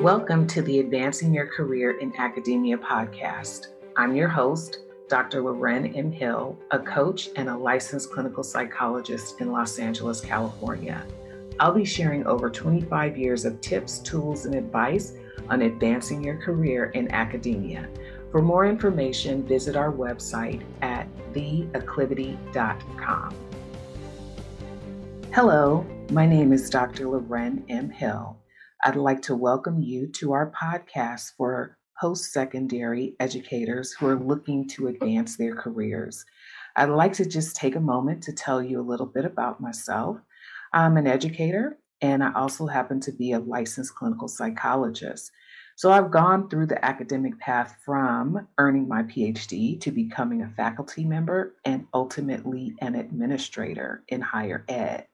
Welcome to the Advancing Your Career in Academia podcast. I'm your host, Dr. Loren M. Hill, a coach and a licensed clinical psychologist in Los Angeles, California. I'll be sharing over 25 years of tips, tools, and advice on advancing your career in academia. For more information, visit our website at theacclivity.com. Hello, my name is Dr. Loren M. Hill. I'd like to welcome you to our podcast for post secondary educators who are looking to advance their careers. I'd like to just take a moment to tell you a little bit about myself. I'm an educator and I also happen to be a licensed clinical psychologist. So I've gone through the academic path from earning my PhD to becoming a faculty member and ultimately an administrator in higher ed.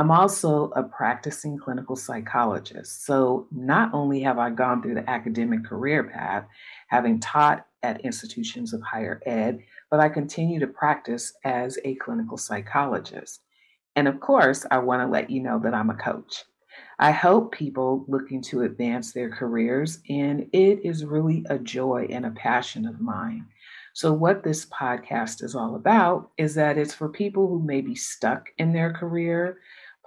I'm also a practicing clinical psychologist. So not only have I gone through the academic career path, having taught at institutions of higher ed, but I continue to practice as a clinical psychologist. And of course, I want to let you know that I'm a coach. I help people looking to advance their careers, and it is really a joy and a passion of mine. So, what this podcast is all about is that it's for people who may be stuck in their career,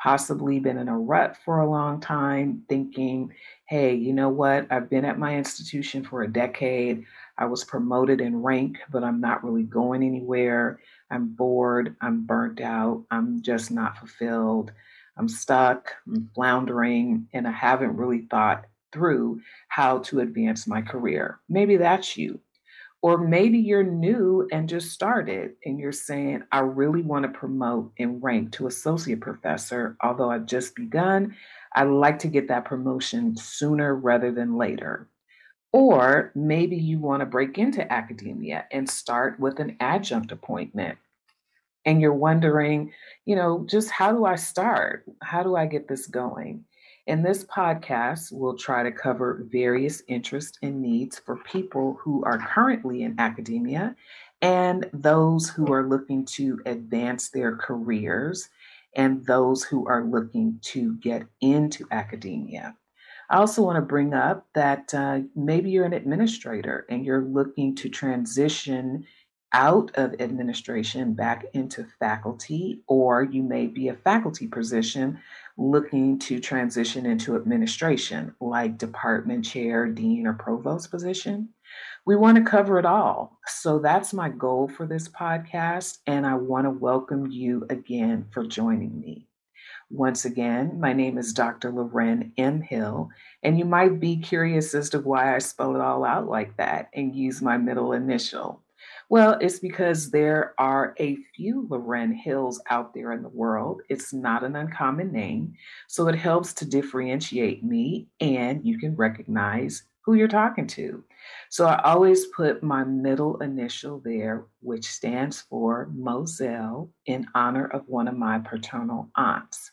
possibly been in a rut for a long time, thinking, hey, you know what? I've been at my institution for a decade. I was promoted in rank, but I'm not really going anywhere. I'm bored. I'm burnt out. I'm just not fulfilled. I'm stuck. I'm floundering, and I haven't really thought through how to advance my career. Maybe that's you. Or maybe you're new and just started and you're saying, I really want to promote and rank to associate professor, although I've just begun. I'd like to get that promotion sooner rather than later. Or maybe you want to break into academia and start with an adjunct appointment. And you're wondering, you know, just how do I start? How do I get this going? In this podcast, we'll try to cover various interests and needs for people who are currently in academia and those who are looking to advance their careers and those who are looking to get into academia. I also want to bring up that uh, maybe you're an administrator and you're looking to transition out of administration back into faculty, or you may be a faculty position looking to transition into administration, like department chair, dean, or provost position. We want to cover it all. So that's my goal for this podcast, and I want to welcome you again for joining me. Once again, my name is Dr. Loren M. Hill, and you might be curious as to why I spell it all out like that and use my middle initial. Well, it's because there are a few Loren Hills out there in the world. It's not an uncommon name. So it helps to differentiate me and you can recognize who you're talking to. So I always put my middle initial there, which stands for Moselle, in honor of one of my paternal aunts.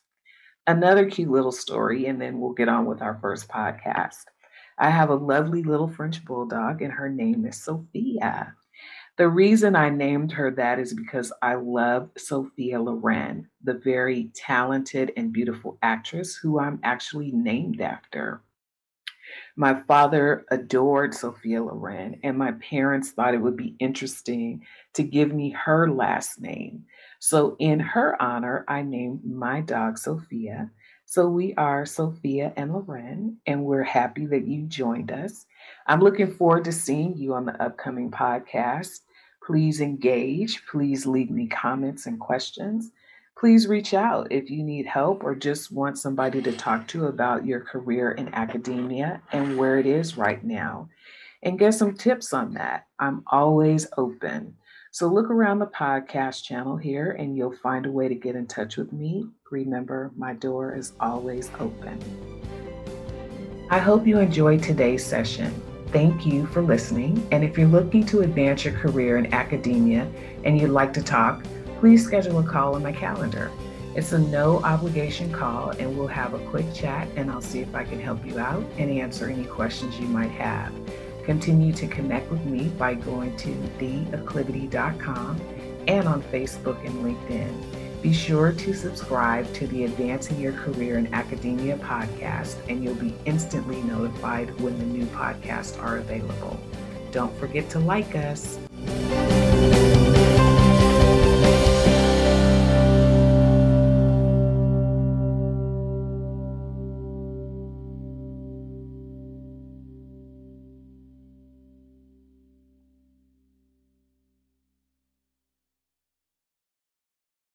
Another cute little story, and then we'll get on with our first podcast. I have a lovely little French bulldog, and her name is Sophia. The reason I named her that is because I love Sophia Loren, the very talented and beautiful actress who I'm actually named after. My father adored Sophia Loren, and my parents thought it would be interesting to give me her last name. So, in her honor, I named my dog Sophia. So, we are Sophia and Loren, and we're happy that you joined us. I'm looking forward to seeing you on the upcoming podcast. Please engage. Please leave me comments and questions. Please reach out if you need help or just want somebody to talk to about your career in academia and where it is right now and get some tips on that. I'm always open. So look around the podcast channel here and you'll find a way to get in touch with me. Remember, my door is always open. I hope you enjoyed today's session. Thank you for listening. And if you're looking to advance your career in academia and you'd like to talk, please schedule a call on my calendar. It's a no obligation call, and we'll have a quick chat, and I'll see if I can help you out and answer any questions you might have. Continue to connect with me by going to theacclivity.com and on Facebook and LinkedIn. Be sure to subscribe to the Advancing Your Career in Academia podcast, and you'll be instantly notified when the new podcasts are available. Don't forget to like us.